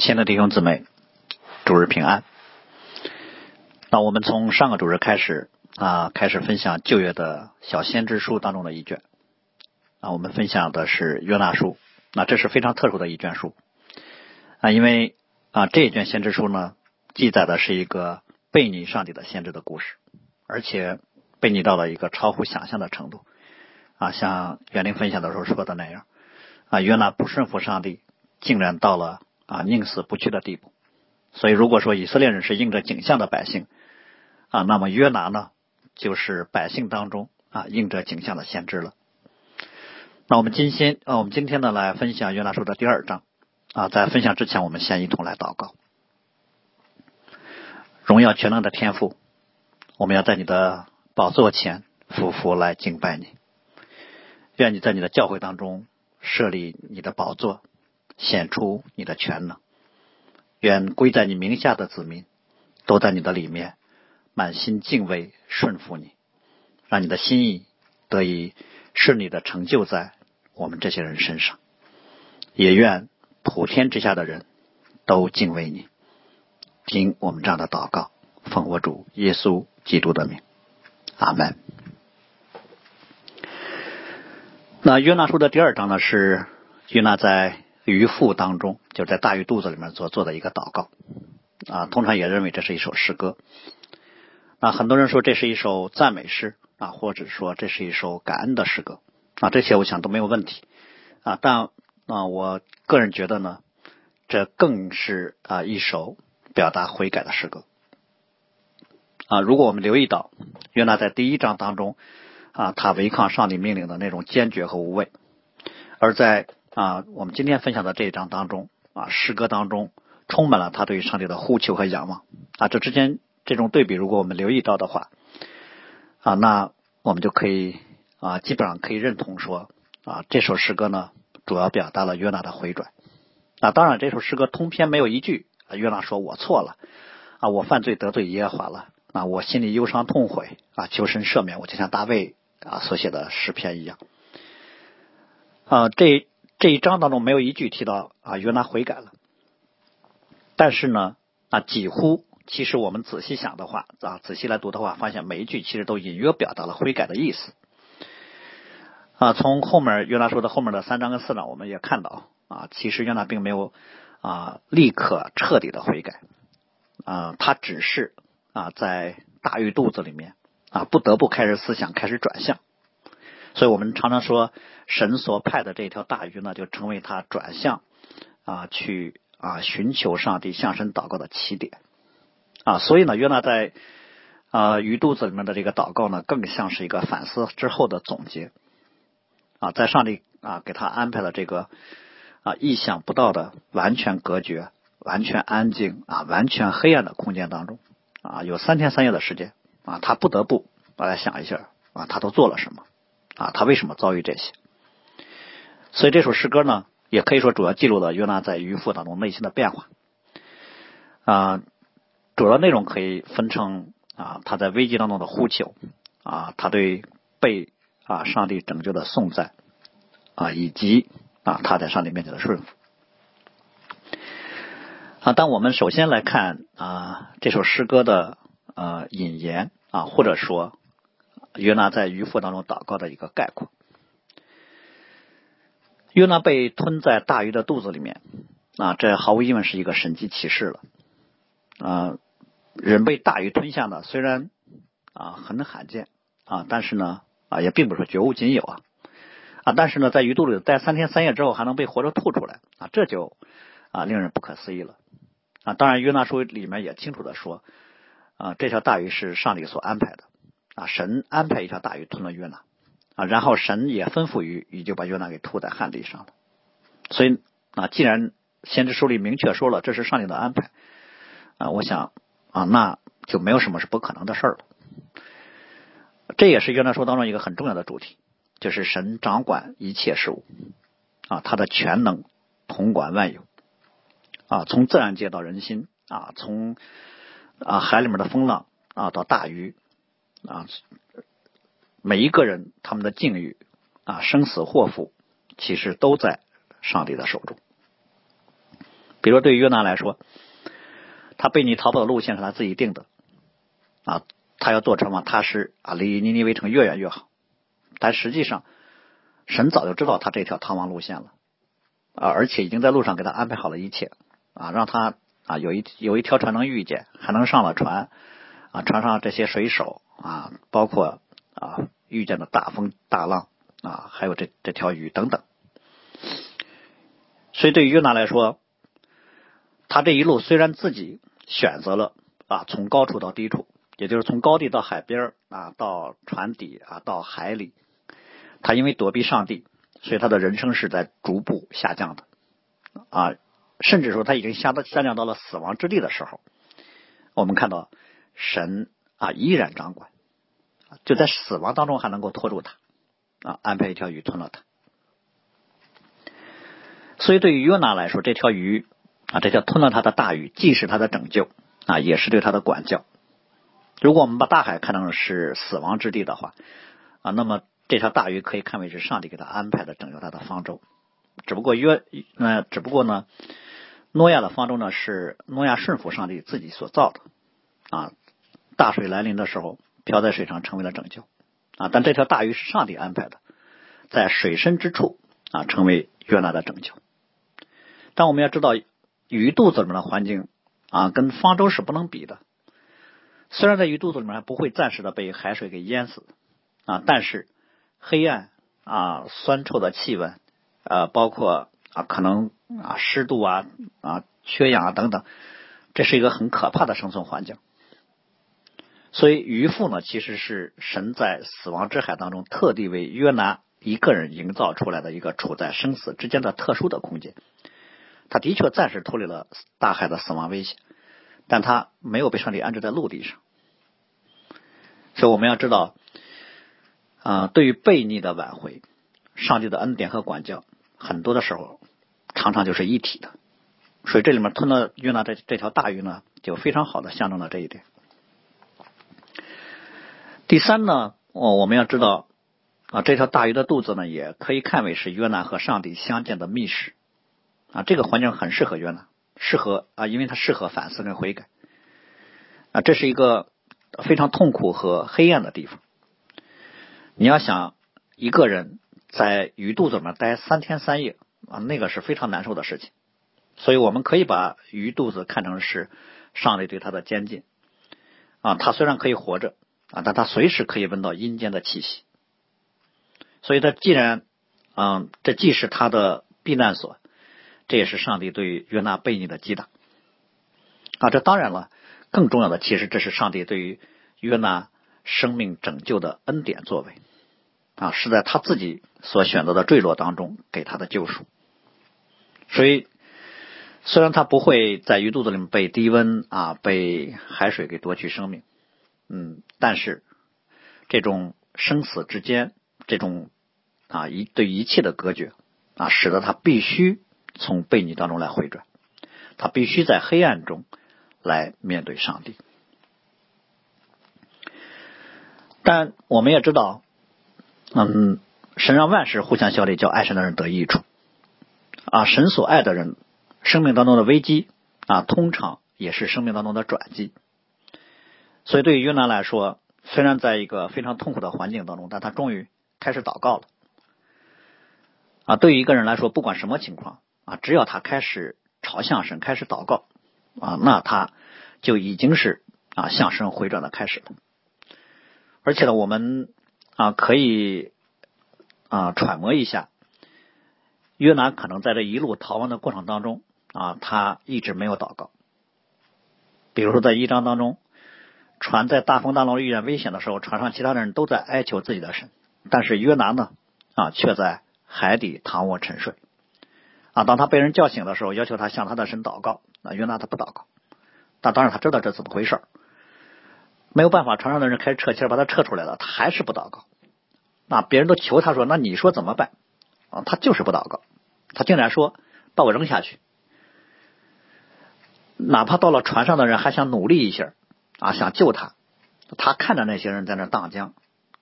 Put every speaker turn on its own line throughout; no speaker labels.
亲爱的弟兄姊妹，主日平安。那我们从上个主日开始啊，开始分享旧约的小先知书当中的一卷啊，我们分享的是约拿书。那这是非常特殊的一卷书啊，因为啊这一卷先知书呢，记载的是一个背逆上帝的先知的故事，而且背逆到了一个超乎想象的程度啊，像袁林分享的时候说的那样啊，约拿不顺服上帝，竟然到了。啊，宁死不屈的地步。所以，如果说以色列人是应着景象的百姓啊，那么约拿呢，就是百姓当中啊应着景象的先知了。那我们今天啊，我们今天呢来分享约拿书的第二章啊。在分享之前，我们先一同来祷告。荣耀全能的天赋，我们要在你的宝座前匍匐来敬拜你。愿你在你的教会当中设立你的宝座。显出你的全能，愿归在你名下的子民都在你的里面满心敬畏顺服你，让你的心意得以顺利的成就在我们这些人身上。也愿普天之下的人都敬畏你，听我们这样的祷告，奉我主耶稣基督的名，阿门。那约拿书的第二章呢，是约拿在。鱼腹当中，就在大鱼肚子里面所做的一个祷告啊，通常也认为这是一首诗歌。那很多人说这是一首赞美诗啊，或者说这是一首感恩的诗歌啊，这些我想都没有问题啊。但啊，我个人觉得呢，这更是啊一首表达悔改的诗歌啊。如果我们留意到，约拿在第一章当中啊，他违抗上帝命令的那种坚决和无畏，而在啊，我们今天分享的这一章当中啊，诗歌当中充满了他对于上帝的呼求和仰望啊。这之间这种对比，如果我们留意到的话啊，那我们就可以啊，基本上可以认同说啊，这首诗歌呢，主要表达了约拿的回转啊。当然，这首诗歌通篇没有一句啊，约拿说我错了啊，我犯罪得罪耶和华了啊，我心里忧伤痛悔啊，求神赦免我，就像大卫啊所写的诗篇一样啊，这。这一章当中没有一句提到啊约拿悔改了，但是呢啊几乎其实我们仔细想的话啊仔细来读的话，发现每一句其实都隐约表达了悔改的意思啊。从后面约拿说的后面的三章跟四章，我们也看到啊，其实约拿并没有啊立刻彻底的悔改啊，他只是啊在大鱼肚子里面啊不得不开始思想，开始转向。所以我们常常说，神所派的这条大鱼呢，就成为他转向啊，去啊寻求上帝、向神祷告的起点啊。所以呢，约拿在啊鱼肚子里面的这个祷告呢，更像是一个反思之后的总结啊。在上帝啊给他安排了这个啊意想不到的完全隔绝、完全安静啊、完全黑暗的空间当中啊，有三天三夜的时间啊，他不得不来想一下啊，他都做了什么。啊，他为什么遭遇这些？所以这首诗歌呢，也可以说主要记录了约拿在渔夫当中内心的变化。啊，主要内容可以分成啊，他在危机当中的呼求啊，他对被啊上帝拯救的颂赞啊，以及啊他在上帝面前的顺服。啊，当我们首先来看啊这首诗歌的呃引言啊，或者说。约拿在渔夫当中祷告的一个概括。约拿被吞在大鱼的肚子里面啊，这毫无疑问是一个神迹奇事了啊！人被大鱼吞下呢，虽然啊很罕见啊，但是呢啊也并不是绝无仅有啊啊！但是呢，在鱼肚里待三天三夜之后，还能被活着吐出来啊，这就啊令人不可思议了啊！当然，约拿书里面也清楚的说啊，这条大鱼是上帝所安排的。啊，神安排一条大鱼吞了约拿啊，然后神也吩咐鱼，鱼就把约拿给吐在旱地上了。所以啊，既然先知书里明确说了这是上帝的安排啊，我想啊，那就没有什么是不可能的事儿了。这也是约拿书当中一个很重要的主题，就是神掌管一切事物啊，他的全能统管万有啊，从自然界到人心啊，从啊海里面的风浪啊到大鱼。啊，每一个人他们的境遇啊，生死祸福，其实都在上帝的手中。比如对于约拿来说，他被你逃跑的路线是他自己定的啊，他要坐船往他是啊离尼尼微城越远越好。但实际上，神早就知道他这条逃亡路线了啊，而且已经在路上给他安排好了一切啊，让他啊有一有一条船能遇见，还能上了船啊，船上这些水手啊，包括啊遇见的大风大浪啊，还有这这条鱼等等。所以对于约拿来说，他这一路虽然自己选择了啊从高处到低处，也就是从高地到海边啊，到船底啊，到海里。他因为躲避上帝，所以他的人生是在逐步下降的啊，甚至说他已经下到下降到了死亡之地的时候，我们看到神啊依然掌管，就在死亡当中还能够拖住他啊，安排一条鱼吞了他。所以对于约拿来说，这条鱼啊，这条吞了他的大鱼，既是他的拯救啊，也是对他的管教。如果我们把大海看成是死亡之地的话啊，那么。这条大鱼可以看为是上帝给他安排的拯救他的方舟，只不过约呃，只不过呢，诺亚的方舟呢是诺亚顺服上帝自己所造的啊。大水来临的时候，漂在水上成为了拯救啊。但这条大鱼是上帝安排的，在水深之处啊，成为约拿的拯救。但我们要知道，鱼肚子里面的环境啊，跟方舟是不能比的。虽然在鱼肚子里面不会暂时的被海水给淹死啊，但是。黑暗啊，酸臭的气温，啊，包括啊，可能啊，湿度啊，啊，缺氧啊等等，这是一个很可怕的生存环境。所以渔父呢，其实是神在死亡之海当中特地为约拿一个人营造出来的一个处在生死之间的特殊的空间。他的确暂时脱离了大海的死亡危险，但他没有被上帝安置在陆地上。所以我们要知道。啊，对于悖逆的挽回，上帝的恩典和管教，很多的时候常常就是一体的。所以这里面吞了约拿这这条大鱼呢，就非常好的象征了这一点。第三呢，哦，我们要知道啊，这条大鱼的肚子呢，也可以看为是约拿和上帝相见的密室啊。这个环境很适合约拿，适合啊，因为它适合反思跟悔改啊。这是一个非常痛苦和黑暗的地方。你要想一个人在鱼肚子里面待三天三夜啊，那个是非常难受的事情。所以我们可以把鱼肚子看成是上帝对他的监禁啊。他虽然可以活着啊，但他随时可以闻到阴间的气息。所以他既然嗯，这既是他的避难所，这也是上帝对于约拿悖逆的击打啊。这当然了，更重要的其实这是上帝对于约拿生命拯救的恩典作为。啊，是在他自己所选择的坠落当中给他的救赎。所以，虽然他不会在鱼肚子里面被低温啊，被海水给夺去生命，嗯，但是这种生死之间，这种啊一对一切的隔绝啊，使得他必须从悖逆当中来回转，他必须在黑暗中来面对上帝。但我们也知道。嗯，神让万事互相效力，叫爱神的人得益处。啊，神所爱的人，生命当中的危机啊，通常也是生命当中的转机。所以，对于约拿来说，虽然在一个非常痛苦的环境当中，但他终于开始祷告了。啊，对于一个人来说，不管什么情况啊，只要他开始朝向神，开始祷告啊，那他就已经是啊向神回转的开始了。而且呢，我们。啊，可以啊，揣摩一下，约拿可能在这一路逃亡的过程当中啊，他一直没有祷告。比如说，在一章当中，船在大风大浪遇见危险的时候，船上其他的人都在哀求自己的神，但是约拿呢啊，却在海底躺卧沉睡。啊，当他被人叫醒的时候，要求他向他的神祷告，那约拿他不祷告。但当然他知道这怎么回事没有办法，船上的人开始撤气把他撤出来了，他还是不祷告。那别人都求他说：“那你说怎么办？”啊，他就是不祷告，他竟然说：“把我扔下去。”哪怕到了船上的人还想努力一下啊，想救他，他看着那些人在那荡江，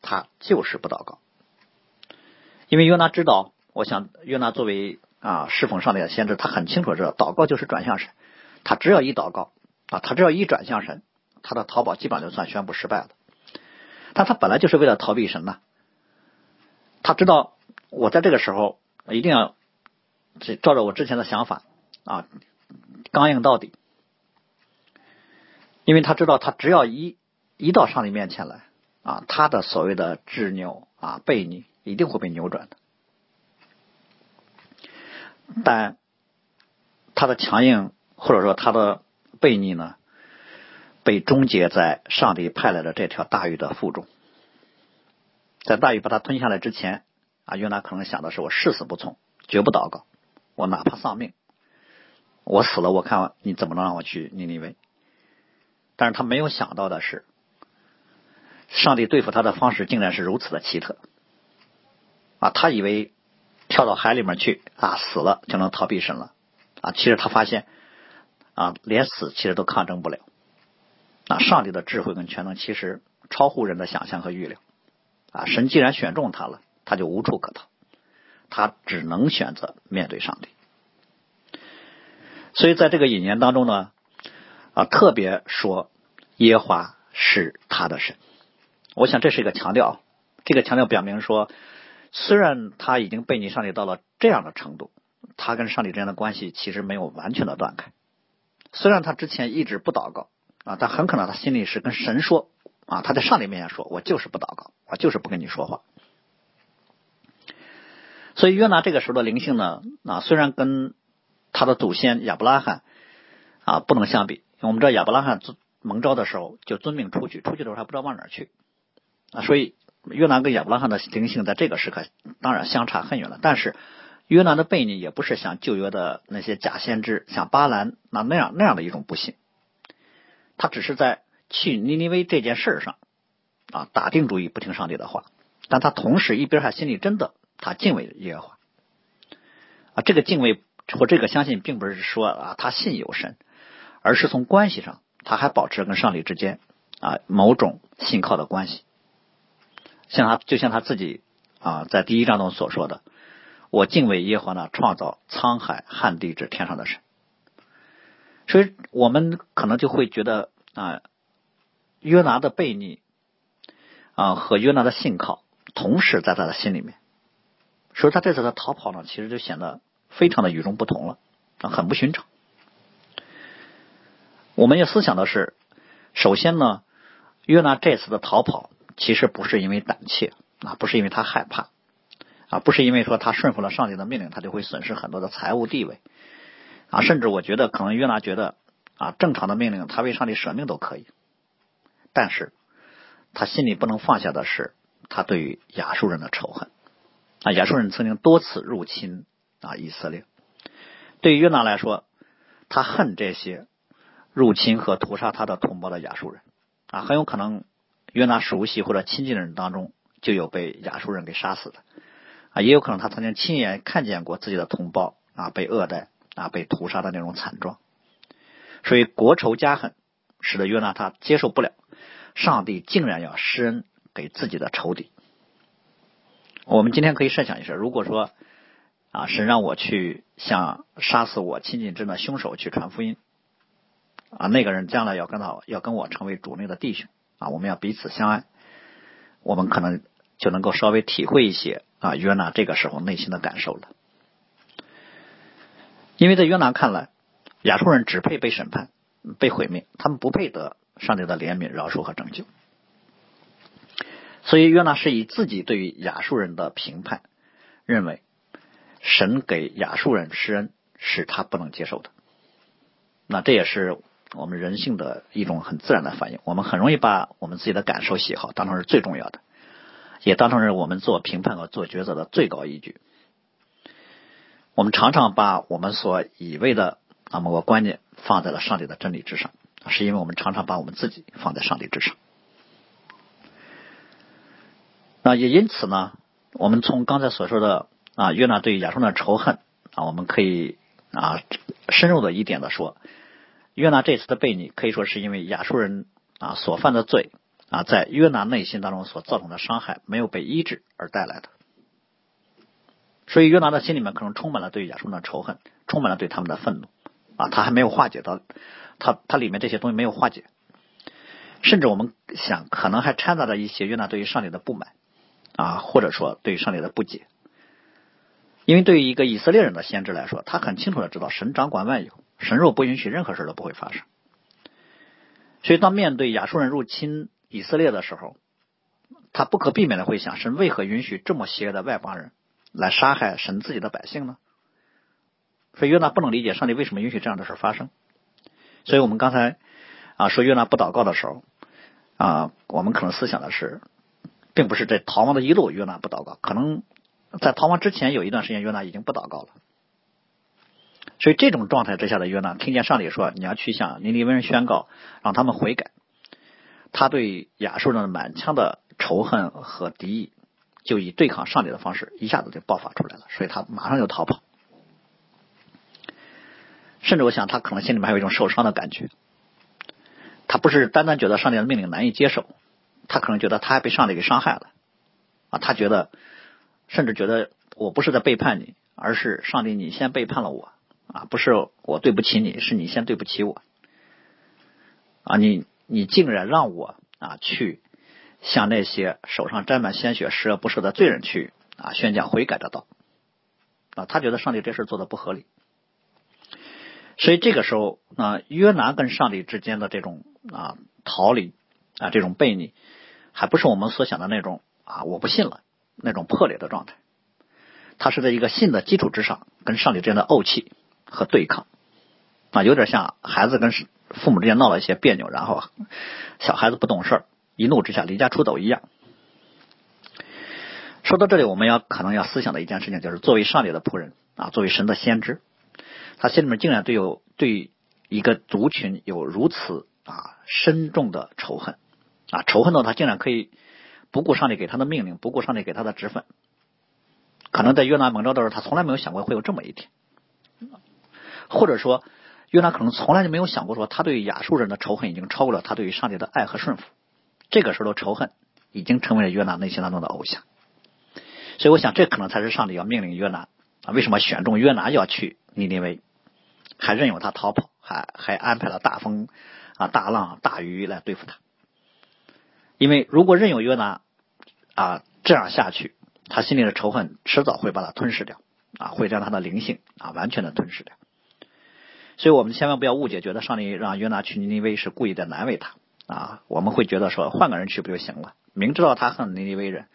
他就是不祷告。因为约拿知道，我想约拿作为啊侍奉上帝的先知，他很清楚知道祷告就是转向神，他只要一祷告啊，他只要一转向神，他的逃跑基本上就算宣布失败了。但他本来就是为了逃避神呐，他知道我在这个时候一定要照着我之前的想法啊，刚硬到底，因为他知道他只要一一到上帝面前来啊，他的所谓的执拗啊悖逆一定会被扭转的。但他的强硬或者说他的悖逆呢，被终结在上帝派来的这条大鱼的腹中。在大鱼把他吞下来之前，啊，约拿可能想的是：我誓死不从，绝不祷告，我哪怕丧命，我死了，我看你怎么能让我去尼尼微？但是他没有想到的是，上帝对付他的方式竟然是如此的奇特。啊，他以为。跳到海里面去啊，死了就能逃避神了啊！其实他发现啊，连死其实都抗争不了啊！上帝的智慧跟全能其实超乎人的想象和预料啊！神既然选中他了，他就无处可逃，他只能选择面对上帝。所以在这个引言当中呢，啊，特别说耶华是他的神，我想这是一个强调，这个强调表明说。虽然他已经被你上帝到了这样的程度，他跟上帝之间的关系其实没有完全的断开。虽然他之前一直不祷告啊，但很可能他心里是跟神说啊，他在上帝面前说：“我就是不祷告，我就是不跟你说话。”所以约拿这个时候的灵性呢啊，虽然跟他的祖先亚伯拉罕啊不能相比，我们知道亚伯拉罕蒙召的时候就遵命出去，出去的时候还不知道往哪去啊，所以。约拿跟亚伯拉罕的灵性在这个时刻当然相差很远了，但是约拿的背逆也不是像旧约的那些假先知，像巴兰那那样那样的一种不幸，他只是在去尼尼微这件事上啊打定主意不听上帝的话，但他同时一边还心里真的他敬畏耶和华啊，这个敬畏或这个相信并不是说啊他信有神，而是从关系上他还保持跟上帝之间啊某种信靠的关系。像他，就像他自己啊，在第一章中所说的：“我敬畏耶和华创造沧海旱地之天上的神。”所以，我们可能就会觉得啊，约拿的悖逆啊和约拿的信靠同时在他的心里面，所以他这次的逃跑呢，其实就显得非常的与众不同了啊，很不寻常。我们要思想的是，首先呢，约拿这次的逃跑。其实不是因为胆怯啊，不是因为他害怕啊，不是因为说他顺服了上帝的命令，他就会损失很多的财务地位啊，甚至我觉得可能约拿觉得啊，正常的命令他为上帝舍命都可以，但是他心里不能放下的是他对于亚述人的仇恨啊，亚述人曾经多次入侵啊以色列，对于约拿来说，他恨这些入侵和屠杀他的同胞的亚述人啊，很有可能。约拿熟悉或者亲近的人当中，就有被亚述人给杀死的啊，也有可能他曾经亲眼看见过自己的同胞啊被恶待啊被屠杀的那种惨状，所以国仇家恨使得约拿他接受不了，上帝竟然要施恩给自己的仇敌。我们今天可以设想一下，如果说啊神让我去向杀死我亲近之的凶手去传福音啊，那个人将来要跟到要跟我成为主内的弟兄。啊，我们要彼此相爱，我们可能就能够稍微体会一些啊约拿这个时候内心的感受了。因为在约拿看来，亚述人只配被审判、被毁灭，他们不配得上帝的怜悯、饶恕和拯救。所以约拿是以自己对于亚述人的评判，认为神给亚述人施恩是他不能接受的。那这也是。我们人性的一种很自然的反应，我们很容易把我们自己的感受、喜好当成是最重要的，也当成是我们做评判和做抉择的最高依据。我们常常把我们所以为的啊某个观念放在了上帝的真理之上，是因为我们常常把我们自己放在上帝之上。那也因此呢，我们从刚才所说的啊约拿对亚述的仇恨啊，我们可以啊深入的一点的说。约拿这次的悖逆，可以说是因为亚述人啊所犯的罪啊，在约拿内心当中所造成的伤害没有被医治而带来的。所以约拿的心里面可能充满了对亚述人的仇恨，充满了对他们的愤怒啊，他还没有化解到，他他里面这些东西没有化解，甚至我们想可能还掺杂着一些约拿对于上帝的不满啊，或者说对于上帝的不解，因为对于一个以色列人的先知来说，他很清楚的知道神掌管万有，神若不允许，任何事都不会发生。所以当面对亚述人入侵以色列的时候，他不可避免的会想：神为何允许这么邪恶的外邦人？来杀害神自己的百姓呢？所以约拿不能理解上帝为什么允许这样的事发生。所以我们刚才啊说约拿不祷告的时候啊，我们可能思想的是，并不是在逃亡的一路约拿不祷告，可能在逃亡之前有一段时间约拿已经不祷告了。所以这种状态之下的约拿听见上帝说你要去向尼尼微人宣告，让他们悔改，他对亚述人的满腔的仇恨和敌意。就以对抗上帝的方式，一下子就爆发出来了，所以他马上就逃跑。甚至我想，他可能心里面还有一种受伤的感觉。他不是单单觉得上帝的命令难以接受，他可能觉得他还被上帝给伤害了啊！他觉得，甚至觉得我不是在背叛你，而是上帝你先背叛了我啊！不是我对不起你，是你先对不起我啊！你你竟然让我啊去。向那些手上沾满鲜血、十恶不赦的罪人去啊宣讲悔改的道啊，他觉得上帝这事做的不合理，所以这个时候啊，约拿跟上帝之间的这种啊逃离啊这种背逆，还不是我们所想的那种啊我不信了那种破裂的状态，他是在一个信的基础之上跟上帝之间的怄气和对抗啊，有点像孩子跟父母之间闹了一些别扭，然后小孩子不懂事儿。一怒之下离家出走一样。说到这里，我们要可能要思想的一件事情，就是作为上帝的仆人啊，作为神的先知，他心里面竟然对有对一个族群有如此啊深重的仇恨啊，仇恨到他竟然可以不顾上帝给他的命令，不顾上帝给他的职分。可能在约拿蒙召的时候，他从来没有想过会有这么一天，或者说约拿可能从来就没有想过，说他对亚述人的仇恨已经超过了他对于上帝的爱和顺服。这个时候的仇恨已经成为了约拿内心当中的偶像，所以我想这可能才是上帝要命令约拿啊，为什么选中约拿要去尼尼微，还任由他逃跑，还还安排了大风啊、大浪、大鱼来对付他，因为如果任由约拿啊这样下去，他心里的仇恨迟早会把他吞噬掉啊，会将他的灵性啊完全的吞噬掉，所以我们千万不要误解，觉得上帝让约拿去尼尼微是故意的难为他。啊，我们会觉得说换个人去不就行了？明知道他恨尼尼微人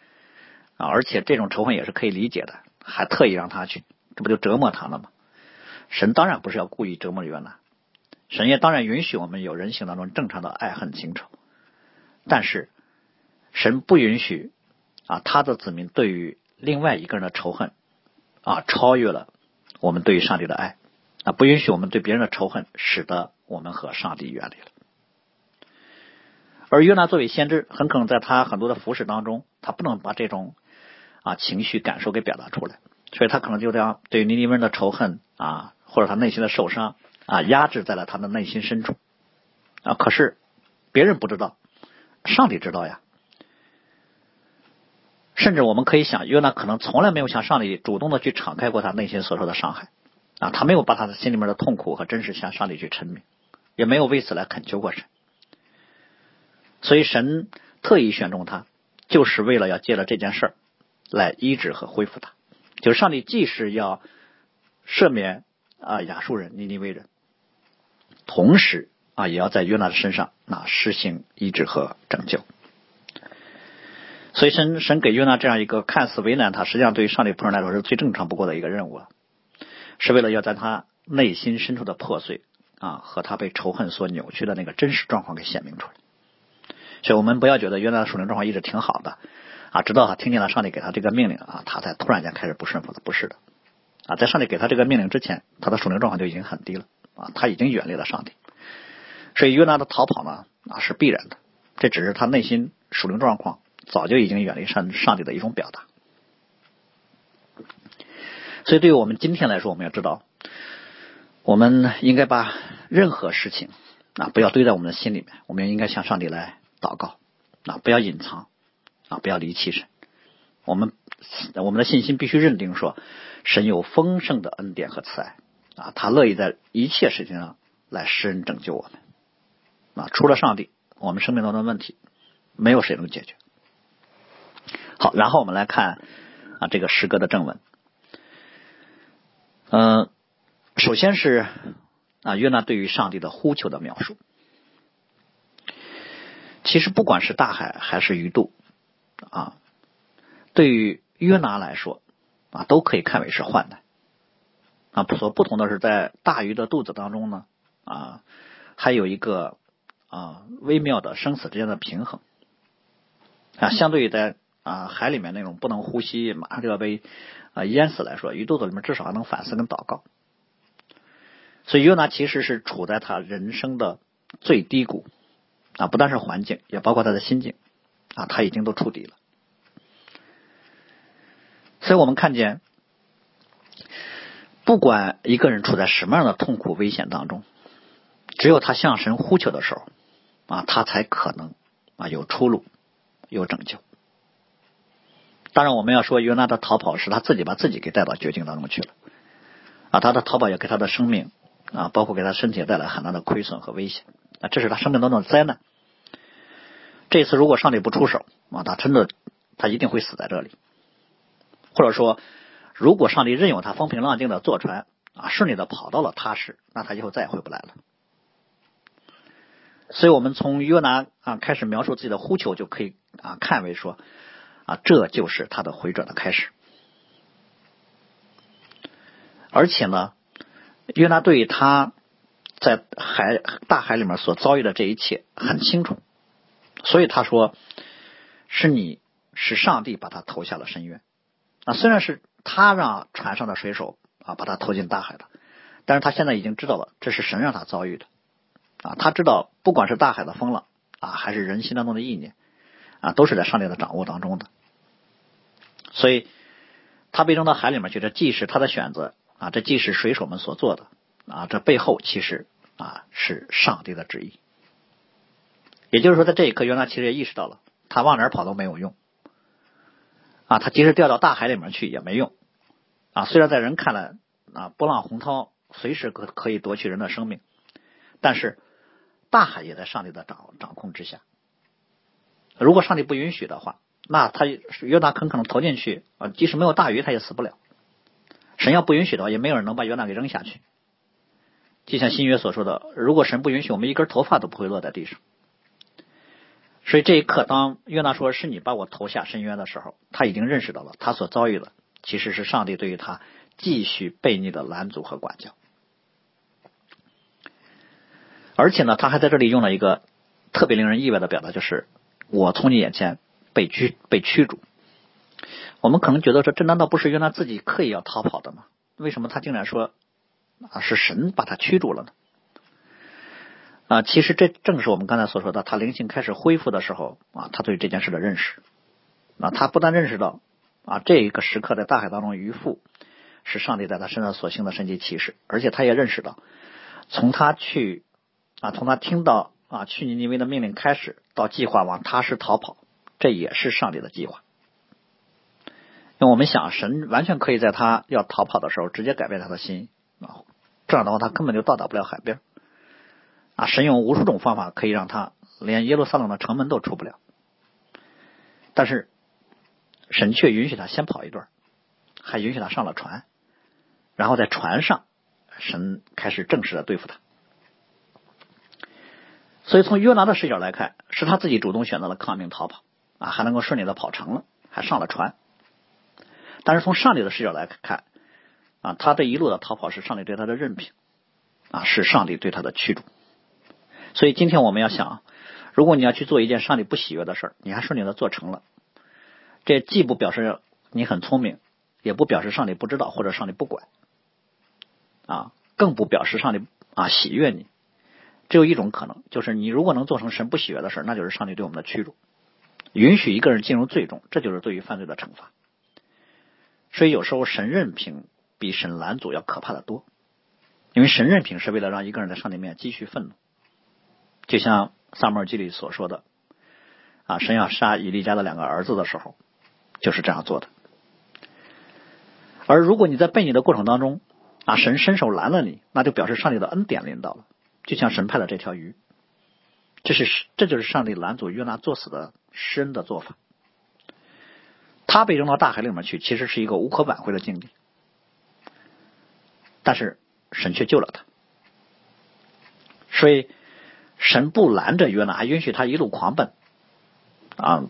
啊，而且这种仇恨也是可以理解的，还特意让他去，这不就折磨他了吗？神当然不是要故意折磨约拿，神也当然允许我们有人性当中正常的爱恨情仇，但是神不允许啊，他的子民对于另外一个人的仇恨啊，超越了我们对于上帝的爱啊，不允许我们对别人的仇恨使得我们和上帝远离了。而约拿作为先知，很可能在他很多的服饰当中，他不能把这种啊情绪感受给表达出来，所以他可能就这样对尼尼微人的仇恨啊，或者他内心的受伤啊，压制在了他的内心深处啊。可是别人不知道，上帝知道呀。甚至我们可以想，约拿可能从来没有向上帝主动的去敞开过他内心所受的伤害啊，他没有把他的心里面的痛苦和真实向上帝去陈明，也没有为此来恳求过神。所以神特意选中他，就是为了要借着这件事儿来医治和恢复他。就是上帝既是要赦免啊亚述人、尼尼微人，同时啊也要在约拿的身上那实行医治和拯救。所以神神给约拿这样一个看似为难他，实际上对于上帝仆人来说是最正常不过的一个任务了，是为了要在他内心深处的破碎啊和他被仇恨所扭曲的那个真实状况给显明出来。所以我们不要觉得约拿的属灵状况一直挺好的啊，直到他听见了上帝给他这个命令啊，他才突然间开始不顺服了。不是的啊，在上帝给他这个命令之前，他的属灵状况就已经很低了啊，他已经远离了上帝。所以约拿的逃跑呢啊是必然的，这只是他内心属灵状况早就已经远离上上帝的一种表达。所以对于我们今天来说，我们要知道，我们应该把任何事情啊不要堆在我们的心里面，我们应该向上帝来。祷告啊，不要隐藏啊，不要离弃神。我们我们的信心必须认定说，神有丰盛的恩典和慈爱啊，他乐意在一切事情上来施恩拯救我们啊。除了上帝，我们生命当中的问题没有谁能解决。好，然后我们来看啊这个诗歌的正文。嗯，首先是啊约拿对于上帝的呼求的描述。其实不管是大海还是鱼肚啊，对于约拿来说啊，都可以看为是患难啊。所不同的是，在大鱼的肚子当中呢啊，还有一个啊微妙的生死之间的平衡啊。相对于在啊海里面那种不能呼吸、马上就要被啊淹死来说，鱼肚子里面至少还能反思跟祷告。所以约拿其实是处在他人生的最低谷。啊，不但是环境，也包括他的心境啊，他已经都触底了。所以我们看见，不管一个人处在什么样的痛苦危险当中，只有他向神呼求的时候啊，他才可能啊有出路，有拯救。当然，我们要说约拿的逃跑是他自己把自己给带到绝境当中去了啊，他的逃跑也给他的生命啊，包括给他身体带来很大的亏损和危险。啊，这是他生命当中的灾难。这次如果上帝不出手啊，他真的他一定会死在这里。或者说，如果上帝任由他风平浪静的坐船啊，顺利的跑到了踏实，那他以后再也回不来了。所以我们从约拿啊开始描述自己的呼求，就可以啊看为说啊，这就是他的回转的开始。而且呢，约拿对他。在海大海里面所遭遇的这一切很清楚，所以他说是你是上帝把他投下了深渊啊。虽然是他让船上的水手啊把他投进大海的，但是他现在已经知道了这是神让他遭遇的啊。他知道不管是大海的风浪啊，还是人心当中的意念啊，都是在上帝的掌握当中的。所以他被扔到海里面去，这既是他的选择啊，这既是水手们所做的啊，这背后其实。啊，是上帝的旨意。也就是说，在这一刻，约拿其实也意识到了，他往哪儿跑都没有用。啊，他即使掉到大海里面去也没用。啊，虽然在人看来，啊，波浪洪涛随时可可以夺去人的生命，但是大海也在上帝的掌掌控之下。如果上帝不允许的话，那他约拿很可能投进去啊，即使没有大鱼，他也死不了。神要不允许的话，也没有人能把约拿给扔下去。就像新约所说的，如果神不允许，我们一根头发都不会落在地上。所以这一刻，当约拿说是你把我投下深渊的时候，他已经认识到了他所遭遇的其实是上帝对于他继续悖逆的拦阻和管教。而且呢，他还在这里用了一个特别令人意外的表达，就是我从你眼前被驱被驱逐。我们可能觉得说，这难道不是约拿自己刻意要逃跑的吗？为什么他竟然说？啊，是神把他驱逐了呢。啊，其实这正是我们刚才所说的，他灵性开始恢复的时候啊，他对这件事的认识。啊，他不但认识到啊，这一个时刻在大海当中渔父是上帝在他身上所行的神奇启示，而且他也认识到，从他去啊，从他听到啊去尼尼微的命令开始，到计划往踏实逃跑，这也是上帝的计划。那我们想，神完全可以在他要逃跑的时候，直接改变他的心啊。这样的话，他根本就到达不了海边啊！神用无数种方法可以让他连耶路撒冷的城门都出不了，但是神却允许他先跑一段，还允许他上了船，然后在船上，神开始正式的对付他。所以从约拿的视角来看，是他自己主动选择了抗命逃跑啊，还能够顺利的跑成了，还上了船。但是从上帝的视角来看。啊，他这一路的逃跑是上帝对他的任凭，啊，是上帝对他的驱逐。所以今天我们要想，如果你要去做一件上帝不喜悦的事儿，你还顺利的做成了，这既不表示你很聪明，也不表示上帝不知道或者上帝不管，啊，更不表示上帝啊喜悦你。只有一种可能，就是你如果能做成神不喜悦的事，那就是上帝对我们的屈辱，允许一个人进入最终，这就是对于犯罪的惩罚。所以有时候神任凭。比神拦阻要可怕的多，因为神任凭是为了让一个人在上帝面前继续愤怒，就像撒母耳记里所说的，啊，神要杀以利家的两个儿子的时候，就是这样做的。而如果你在背逆的过程当中啊，神伸手拦了你，那就表示上帝的恩典临到了，就像神派的这条鱼，这是这就是上帝拦阻约拿作死的施恩的做法。他被扔到大海里面去，其实是一个无可挽回的境地，但是神却救了他，所以神不拦着约拿，还允许他一路狂奔啊。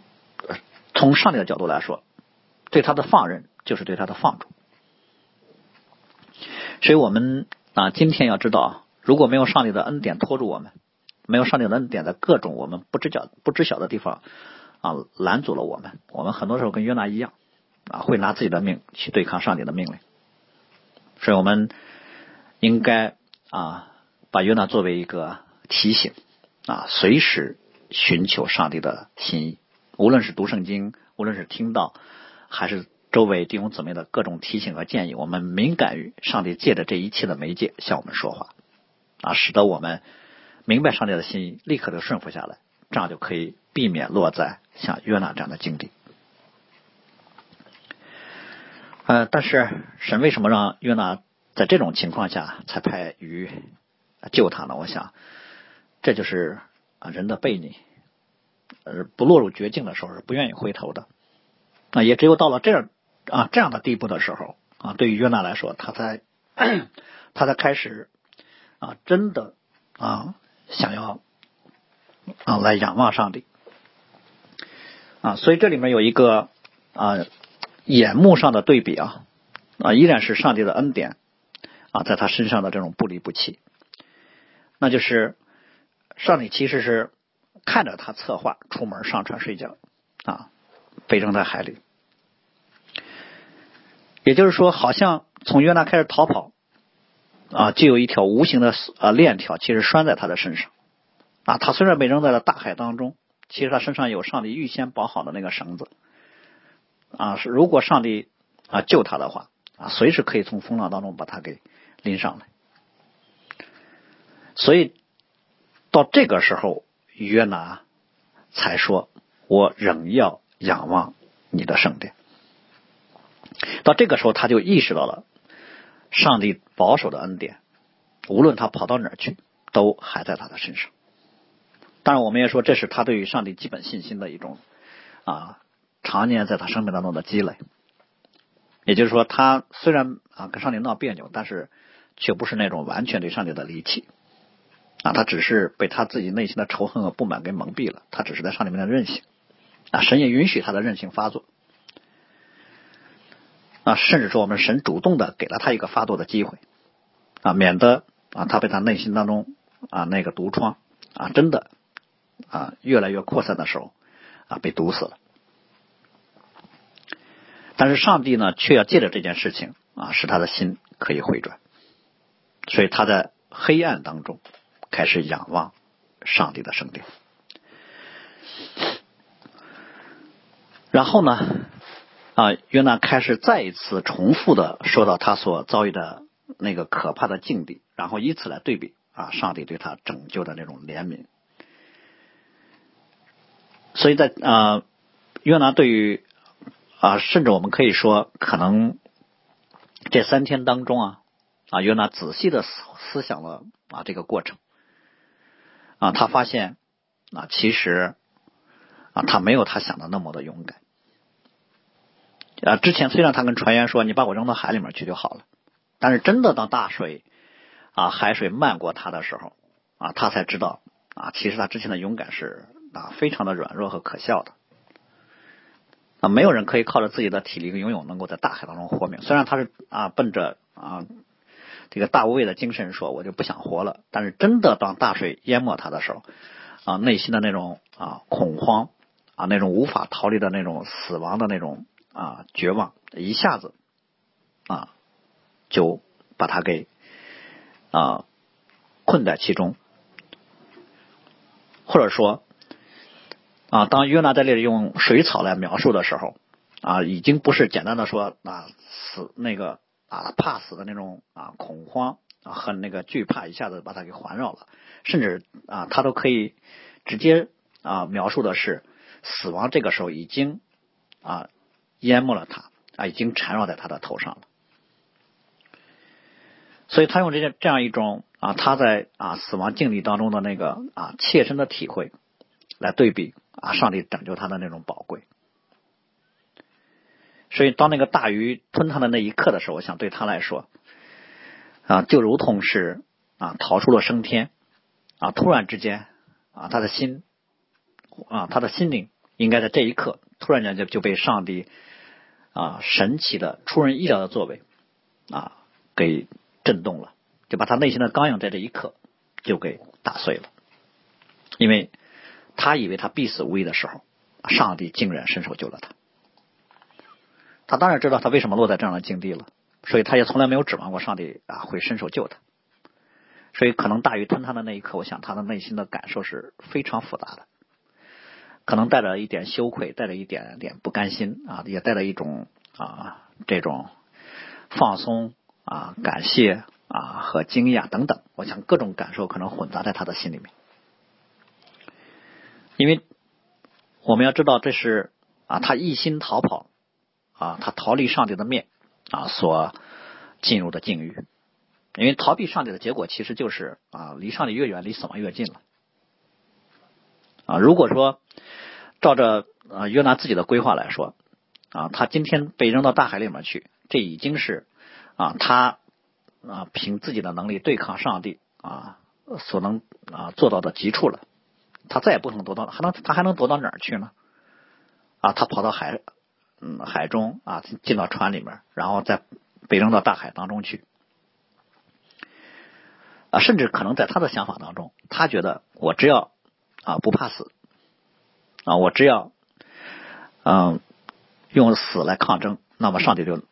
从上帝的角度来说，对他的放任就是对他的放逐。所以我们啊，今天要知道，如果没有上帝的恩典拖住我们，没有上帝的恩典在各种我们不知晓、不知晓的地方啊拦阻了我们，我们很多时候跟约拿一样啊，会拿自己的命去对抗上帝的命令。所以我们应该啊，把约拿作为一个提醒啊，随时寻求上帝的心意，无论是读圣经，无论是听到，还是。周围弟兄姊妹的各种提醒和建议，我们敏感于上帝借着这一切的媒介向我们说话啊，使得我们明白上帝的心意，立刻就顺服下来，这样就可以避免落在像约拿这样的境地。呃，但是神为什么让约拿在这种情况下才派鱼救他呢？我想，这就是啊人的背逆，呃，不落入绝境的时候是不愿意回头的。那也只有到了这样。啊，这样的地步的时候啊，对于约拿来说，他才 他才开始啊，真的啊，想要啊来仰望上帝啊，所以这里面有一个啊眼目上的对比啊啊，依然是上帝的恩典啊，在他身上的这种不离不弃，那就是上帝其实是看着他策划出门上船睡觉啊，被扔在海里。也就是说，好像从约拿开始逃跑，啊，就有一条无形的啊链条，其实拴在他的身上。啊，他虽然被扔在了大海当中，其实他身上有上帝预先绑好的那个绳子。啊，是如果上帝啊救他的话，啊，随时可以从风浪当中把他给拎上来。所以到这个时候，约拿才说：“我仍要仰望你的圣殿。”到这个时候，他就意识到了上帝保守的恩典，无论他跑到哪儿去，都还在他的身上。当然，我们也说这是他对于上帝基本信心的一种啊，常年在他生命当中的积累。也就是说，他虽然啊跟上帝闹别扭，但是却不是那种完全对上帝的离弃啊，他只是被他自己内心的仇恨和不满给蒙蔽了。他只是在上帝面前任性啊，神也允许他的任性发作。啊，甚至说我们神主动的给了他一个发作的机会，啊，免得啊他被他内心当中啊那个毒疮啊真的啊越来越扩散的时候啊被毒死了。但是上帝呢，却要借着这件事情啊使他的心可以回转，所以他在黑暗当中开始仰望上帝的圣殿，然后呢？啊，约拿开始再一次重复的说到他所遭遇的那个可怕的境地，然后以此来对比啊，上帝对他拯救的那种怜悯。所以在啊，约拿对于啊，甚至我们可以说，可能这三天当中啊，啊，约拿仔细的思思想了啊这个过程啊，他发现啊，其实啊，他没有他想的那么的勇敢。啊，之前虽然他跟船员说你把我扔到海里面去就好了，但是真的当大水啊海水漫过他的时候啊，他才知道啊，其实他之前的勇敢是啊非常的软弱和可笑的啊，没有人可以靠着自己的体力和游泳能够在大海当中活命。虽然他是啊奔着啊这个大无畏的精神说，我就不想活了，但是真的当大水淹没他的时候啊，内心的那种啊恐慌啊那种无法逃离的那种死亡的那种。啊，绝望一下子啊，就把他给啊困在其中，或者说啊，当约拿在这里用水草来描述的时候啊，已经不是简单的说啊死那个啊怕死的那种啊恐慌啊和那个惧怕一下子把他给环绕了，甚至啊他都可以直接啊描述的是死亡这个时候已经啊。淹没了他啊，已经缠绕在他的头上了所以他用这些这样一种啊，他在啊死亡境地当中的那个啊切身的体会，来对比啊上帝拯救他的那种宝贵。所以当那个大鱼吞他的那一刻的时候，我想对他来说啊，就如同是啊逃出了升天啊，突然之间啊他的心啊他的心灵应该在这一刻突然间就就被上帝啊神奇的出人意料的作为啊给。震动了，就把他内心的刚硬在这一刻就给打碎了，因为他以为他必死无疑的时候，上帝竟然伸手救了他。他当然知道他为什么落在这样的境地了，所以他也从来没有指望过上帝啊会伸手救他。所以可能大鱼吞他的那一刻，我想他的内心的感受是非常复杂的，可能带着一点羞愧，带着一点点不甘心啊，也带着一种啊这种放松。啊，感谢啊和惊讶等等，我想各种感受可能混杂在他的心里面，因为我们要知道这是啊他一心逃跑啊他逃离上帝的面啊所进入的境遇，因为逃避上帝的结果其实就是啊离上帝越远离死亡越近了啊如果说照着啊约拿自己的规划来说啊他今天被扔到大海里面去，这已经是。啊，他啊，凭自己的能力对抗上帝啊，所能啊做到的极处了。他再也不能躲到，还能他还能躲到哪儿去呢？啊，他跑到海嗯海中啊，进到船里面，然后再被扔到大海当中去。啊，甚至可能在他的想法当中，他觉得我只要啊不怕死啊，我只要嗯用死来抗争，那么上帝就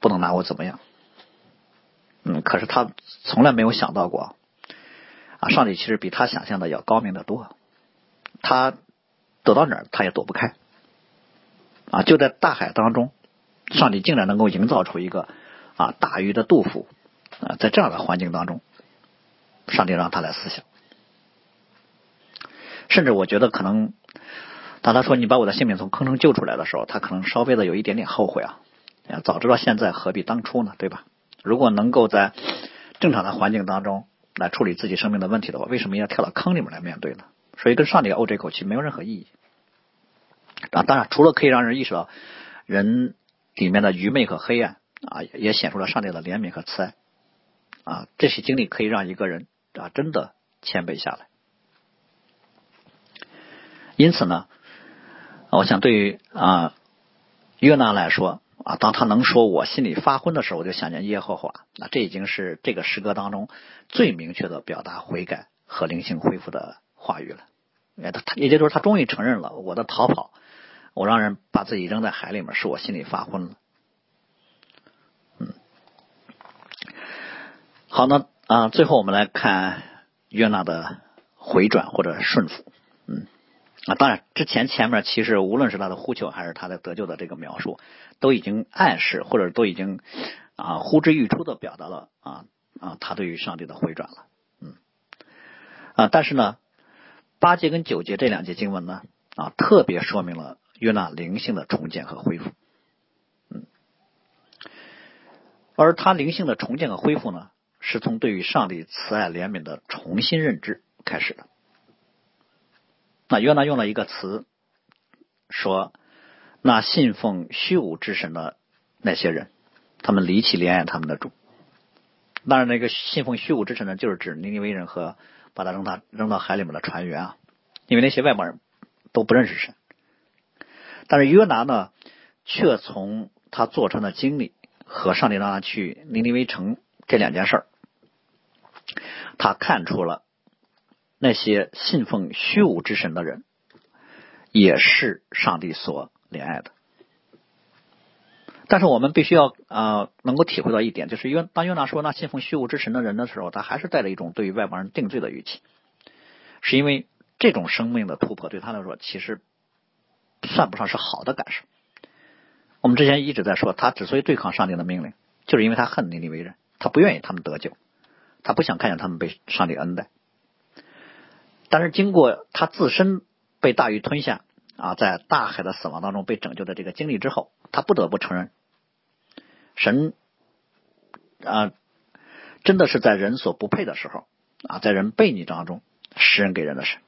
不能拿我怎么样。嗯，可是他从来没有想到过，啊，上帝其实比他想象的要高明的多。他躲到哪儿，他也躲不开。啊，就在大海当中，上帝竟然能够营造出一个啊大鱼的杜甫啊，在这样的环境当中，上帝让他来思想。甚至我觉得可能，当他说你把我的性命从坑中救出来的时候，他可能稍微的有一点点后悔啊，早知道现在何必当初呢，对吧？如果能够在正常的环境当中来处理自己生命的问题的话，为什么要跳到坑里面来面对呢？所以跟上帝怄这口气没有任何意义。啊，当然，除了可以让人意识到人里面的愚昧和黑暗啊，也显出了上帝的怜悯和慈爱啊，这些经历可以让一个人啊真的谦卑下来。因此呢，我想对于啊约拿来说。啊，当他能说我心里发昏的时候，我就想念耶和华。那这已经是这个诗歌当中最明确的表达悔改和灵性恢复的话语了。也他也就是说，他终于承认了我的逃跑，我让人把自己扔在海里面，是我心里发昏了。嗯，好，那啊，最后我们来看约纳的回转或者顺服。啊，当然，之前前面其实无论是他的呼求还是他的得救的这个描述，都已经暗示或者都已经啊呼之欲出的表达了啊啊他对于上帝的回转了，嗯啊，但是呢，八节跟九节这两节经文呢啊特别说明了约纳灵性的重建和恢复，嗯，而他灵性的重建和恢复呢，是从对于上帝慈爱怜悯的重新认知开始的。那约拿用了一个词，说那信奉虚无之神的那些人，他们离弃怜爱他们的主。当然，那个信奉虚无之神呢，就是指尼尼微人和把他扔他扔到海里面的船员啊，因为那些外邦人都不认识神。但是约拿呢，却从他坐船的经历和上帝让他去尼尼微城这两件事儿，他看出了。那些信奉虚无之神的人，也是上帝所怜爱的。但是我们必须要啊，能够体会到一点，就是约当约拿说那信奉虚无之神的人的时候，他还是带着一种对于外邦人定罪的语气，是因为这种生命的突破对他来说，其实算不上是好的感受。我们之前一直在说，他之所以对抗上帝的命令，就是因为他恨尼尼为人，他不愿意他们得救，他不想看见他们被上帝恩待。但是经过他自身被大鱼吞下啊，在大海的死亡当中被拯救的这个经历之后，他不得不承认，神啊真的是在人所不配的时候啊，在人悖逆当中施恩给人的神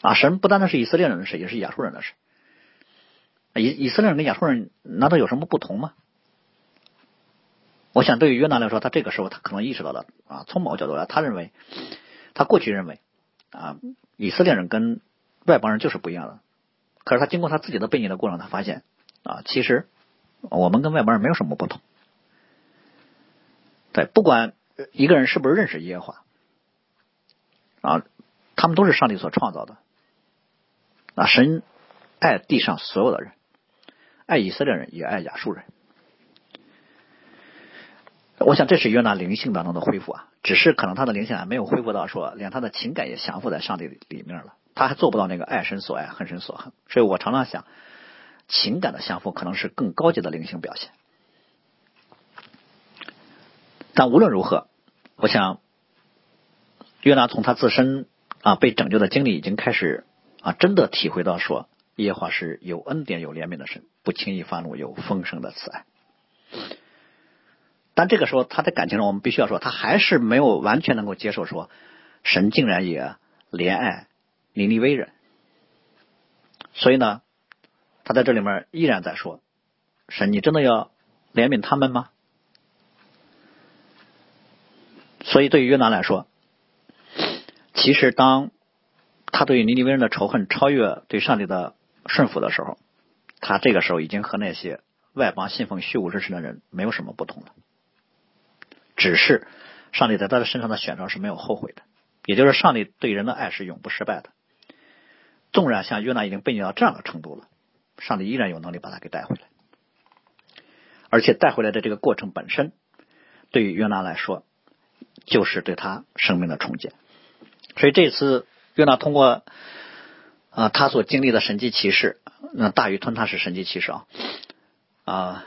啊，神不单单是以色列人的事，也是亚述人的事。以以色列人跟亚述人难道有什么不同吗？我想对于约拿来说，他这个时候他可能意识到了啊，从某个角度来，他认为他过去认为啊，以色列人跟外邦人就是不一样的。可是他经过他自己的背景的过程，他发现啊，其实我们跟外邦人没有什么不同。对，不管一个人是不是认识耶和华啊，他们都是上帝所创造的啊。神爱地上所有的人，爱以色列人，也爱亚述人。我想这是约拿灵性当中的恢复啊，只是可能他的灵性还没有恢复到说，连他的情感也降服在上帝里面了，他还做不到那个爱神所爱，恨神所恨。所以我常常想，情感的降服可能是更高级的灵性表现。但无论如何，我想约拿从他自身啊被拯救的经历已经开始啊，真的体会到说，耶和华是有恩典、有怜悯的神，不轻易发怒，有丰盛的慈爱。但这个时候，他在感情上，我们必须要说，他还是没有完全能够接受说，神竟然也怜爱尼尼微人。所以呢，他在这里面依然在说，神，你真的要怜悯他们吗？所以对于约拿来说，其实当他对尼尼微人的仇恨超越对上帝的顺服的时候，他这个时候已经和那些外邦信奉虚无之神的人没有什么不同了。只是上帝在他的身上的选择是没有后悔的，也就是上帝对人的爱是永不失败的。纵然像约拿已经被逆到这样的程度了，上帝依然有能力把他给带回来，而且带回来的这个过程本身，对于约拿来说，就是对他生命的重建。所以这次约拿通过啊他所经历的神迹奇事，那大鱼吞他是神迹奇事啊啊，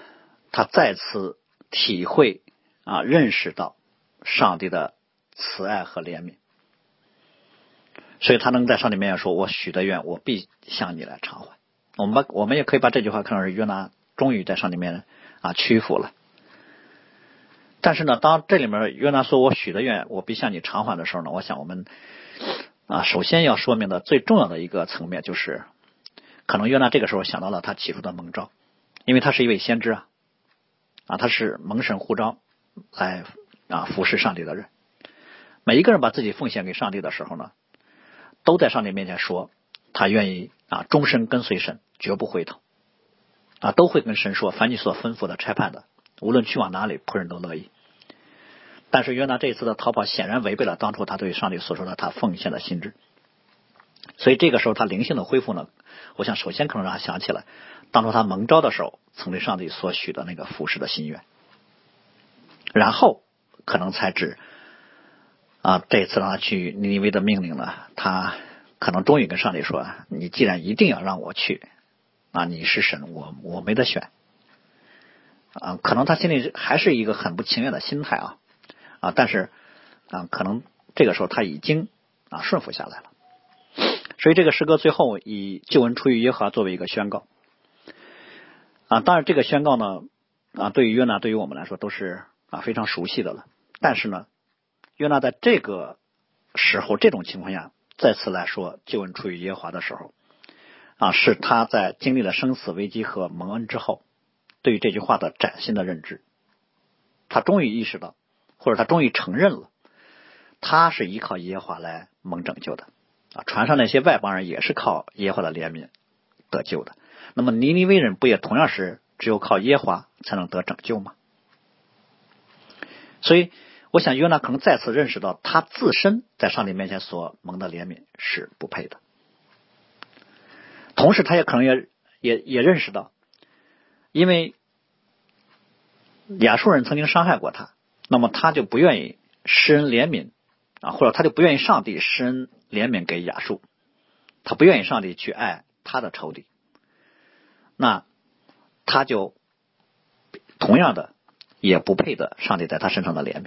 他再次体会。啊，认识到上帝的慈爱和怜悯，所以他能在上帝面前说：“我许的愿，我必向你来偿还。”我们把我们也可以把这句话看成是约拿终于在上帝面前啊屈服了。但是呢，当这里面约拿说我许的愿，我必向你偿还的时候呢，我想我们啊首先要说明的最重要的一个层面就是，可能约拿这个时候想到了他起初的蒙召，因为他是一位先知啊，啊他是蒙神呼召。来啊，服侍上帝的人，每一个人把自己奉献给上帝的时候呢，都在上帝面前说，他愿意啊，终身跟随神，绝不回头啊，都会跟神说，凡你所吩咐的差派的，无论去往哪里，仆人都乐意。但是约拿这一次的逃跑，显然违背了当初他对上帝所说的他奉献的心智。所以这个时候他灵性的恢复呢，我想首先可能让他想起来，当初他蒙召的时候，曾对上帝所许的那个服侍的心愿。然后可能才知啊，这次让他去尼尼微的命令呢，他可能终于跟上帝说：“你既然一定要让我去，啊，你是神，我我没得选。”啊，可能他心里还是一个很不情愿的心态啊啊，但是啊，可能这个时候他已经啊顺服下来了。所以这个诗歌最后以救恩出于耶和华作为一个宣告啊，当然这个宣告呢啊，对于约拿对于我们来说都是。啊，非常熟悉的了。但是呢，约拿在这个时候、这种情况下再次来说救恩出于耶和华的时候，啊，是他在经历了生死危机和蒙恩之后，对于这句话的崭新的认知。他终于意识到，或者他终于承认了，他是依靠耶和华来蒙拯救的。啊，船上那些外邦人也是靠耶和华的怜悯得救的。那么尼尼微人不也同样是只有靠耶和华才能得拯救吗？所以，我想约拿可能再次认识到，他自身在上帝面前所蒙的怜悯是不配的。同时，他也可能也也也认识到，因为亚述人曾经伤害过他，那么他就不愿意施恩怜悯啊，或者他就不愿意上帝施恩怜悯给亚述，他不愿意上帝去爱他的仇敌，那他就同样的。也不配得上帝在他身上的怜悯，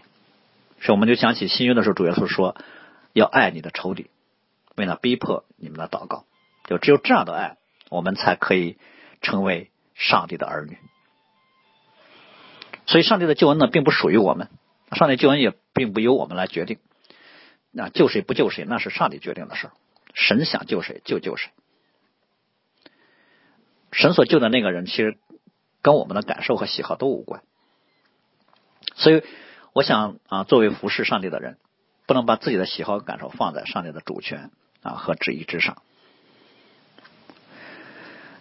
所以我们就想起新约的时候，主耶稣说要爱你的仇敌，为了逼迫你们的祷告，就只有这样的爱，我们才可以成为上帝的儿女。所以，上帝的救恩呢，并不属于我们上帝救恩也并不由我们来决定，那救谁不救谁那是上帝决定的事神想救谁就救谁。神所救的那个人，其实跟我们的感受和喜好都无关。所以，我想啊，作为服侍上帝的人，不能把自己的喜好和感受放在上帝的主权啊和旨意之上。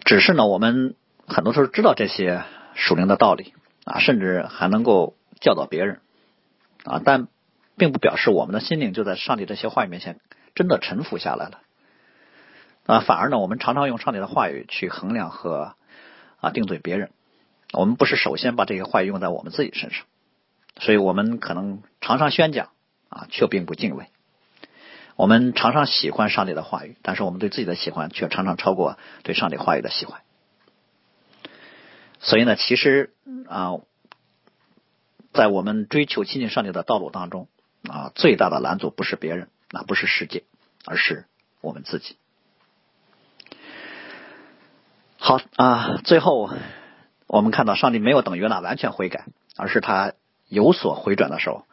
只是呢，我们很多时候知道这些属灵的道理啊，甚至还能够教导别人啊，但并不表示我们的心灵就在上帝这些话语面前真的臣服下来了啊。反而呢，我们常常用上帝的话语去衡量和啊定罪别人。我们不是首先把这些话语用在我们自己身上，所以我们可能常常宣讲啊，却并不敬畏。我们常常喜欢上帝的话语，但是我们对自己的喜欢却常常超过对上帝话语的喜欢。所以呢，其实啊，在我们追求亲近上帝的道路当中啊，最大的拦阻不是别人，那不是世界，而是我们自己。好啊，最后我们看到上帝没有等约拿完全悔改，而是他有所回转的时候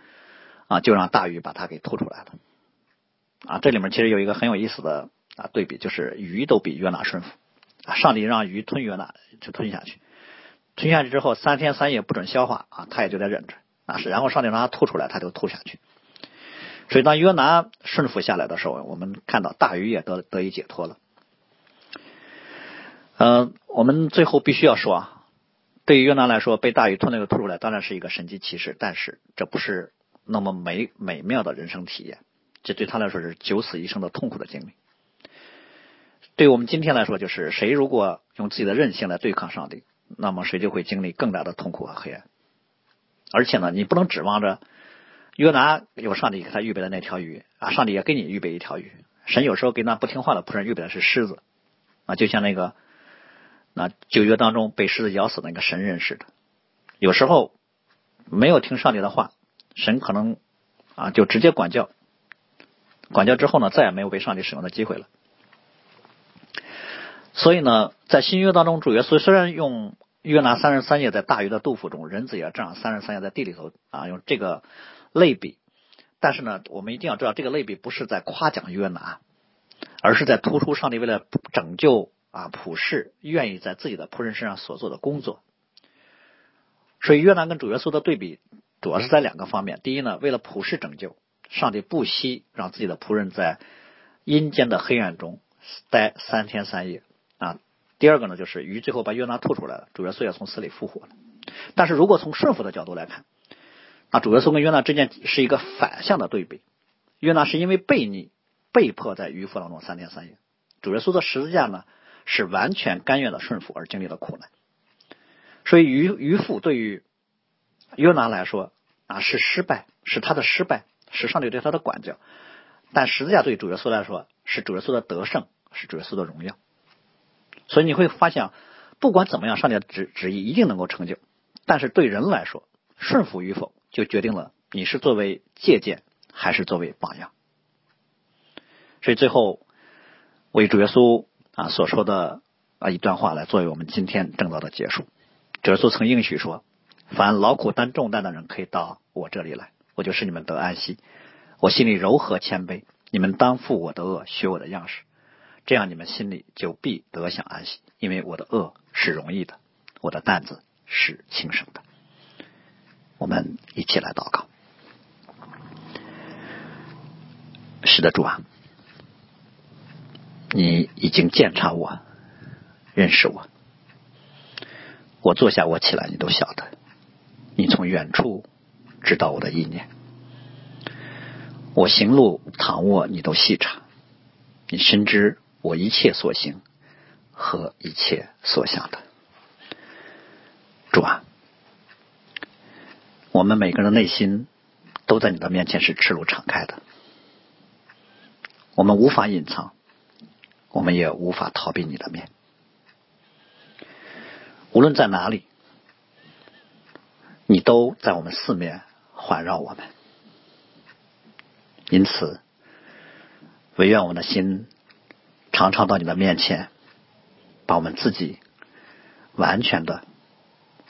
啊，就让大鱼把它给吐出来了。啊，这里面其实有一个很有意思的啊对比，就是鱼都比约拿顺服啊。上帝让鱼吞约拿，就吞下去，吞下去之后三天三夜不准消化啊，他也就在忍着啊。是，然后上帝让他吐出来，他就吐下去。所以当约拿顺服下来的时候，我们看到大鱼也得得以解脱了。嗯，我们最后必须要说啊，对于约拿来说，被大鱼吞那个吐出来，当然是一个神迹奇事，但是这不是那么美美妙的人生体验。这对他来说是九死一生的痛苦的经历。对我们今天来说，就是谁如果用自己的韧性来对抗上帝，那么谁就会经历更大的痛苦和黑暗。而且呢，你不能指望着约拿有上帝给他预备的那条鱼啊，上帝也给你预备一条鱼。神有时候给那不听话的仆人预备的是狮子啊，就像那个那旧约当中被狮子咬死那个神人似的。有时候没有听上帝的话，神可能啊就直接管教。管教之后呢，再也没有被上帝使用的机会了。所以呢，在新约当中，主耶稣虽然用约拿三十三夜在大鱼的肚腹中，人子也这样三十三夜在地里头啊，用这个类比，但是呢，我们一定要知道，这个类比不是在夸奖约拿，而是在突出上帝为了拯救啊普世，愿意在自己的仆人身上所做的工作。所以约拿跟主耶稣的对比，主要是在两个方面。第一呢，为了普世拯救。上帝不惜让自己的仆人在阴间的黑暗中待三天三夜啊。第二个呢，就是鱼最后把约拿吐出来了，主耶稣也从死里复活了。但是如果从顺服的角度来看，啊，主耶稣跟约拿之间是一个反向的对比。约拿是因为悖逆被迫在鱼腹当中三天三夜，主耶稣的十字架呢是完全甘愿的顺服而经历了苦难。所以鱼鱼腹对于约拿来说啊是失败，是他的失败。是上帝对他的管教，但十字架对主耶稣来说是主耶稣的得胜，是主耶稣的荣耀。所以你会发现，不管怎么样，上帝的旨旨意一定能够成就。但是对人来说，顺服与否就决定了你是作为借鉴还是作为榜样。所以最后为主耶稣啊所说的啊一段话来作为我们今天正道的结束。主耶稣曾应许说：“凡劳苦担重担的人，可以到我这里来。”我就使你们得安息，我心里柔和谦卑，你们当负我的恶，学我的样式，这样你们心里就必得享安息，因为我的恶是容易的，我的担子是轻省的。我们一起来祷告。是的，主啊，你已经鉴察我，认识我，我坐下，我起来，你都晓得，你从远处。知道我的意念，我行路躺卧，你都细察；你深知我一切所行和一切所想的。主啊，我们每个人的内心都在你的面前是赤裸敞开的，我们无法隐藏，我们也无法逃避你的面。无论在哪里，你都在我们四面。环绕我们，因此，唯愿我们的心常常到你的面前，把我们自己完全的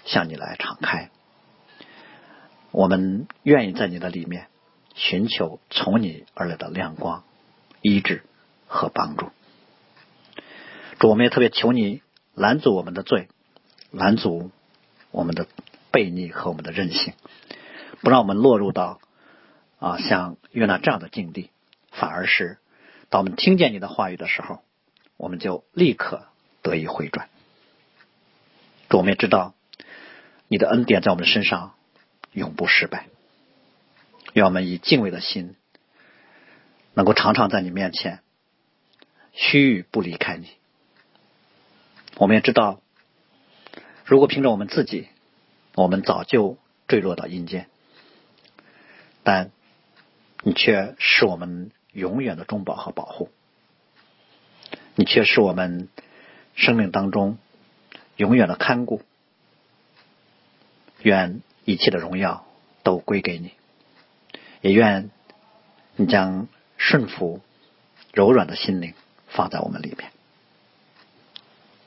向你来敞开，我们愿意在你的里面寻求从你而来的亮光、医治和帮助。主，我们也特别求你拦阻我们的罪，拦阻我们的悖逆和我们的任性，不让我们落入到啊像约拿这样的境地，反而是当我们听见你的话语的时候，我们就立刻得以回转。主，我们也知道你的恩典在我们身上永不失败，愿我们以敬畏的心，能够常常在你面前须臾不离开你。我们也知道，如果凭着我们自己，我们早就坠落到阴间，但你却是我们永远的中保和保护，你却是我们生命当中。永远的看顾，愿一切的荣耀都归给你，也愿你将顺服、柔软的心灵放在我们里面。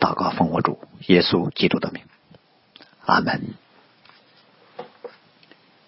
祷告奉我主耶稣基督的名，阿门。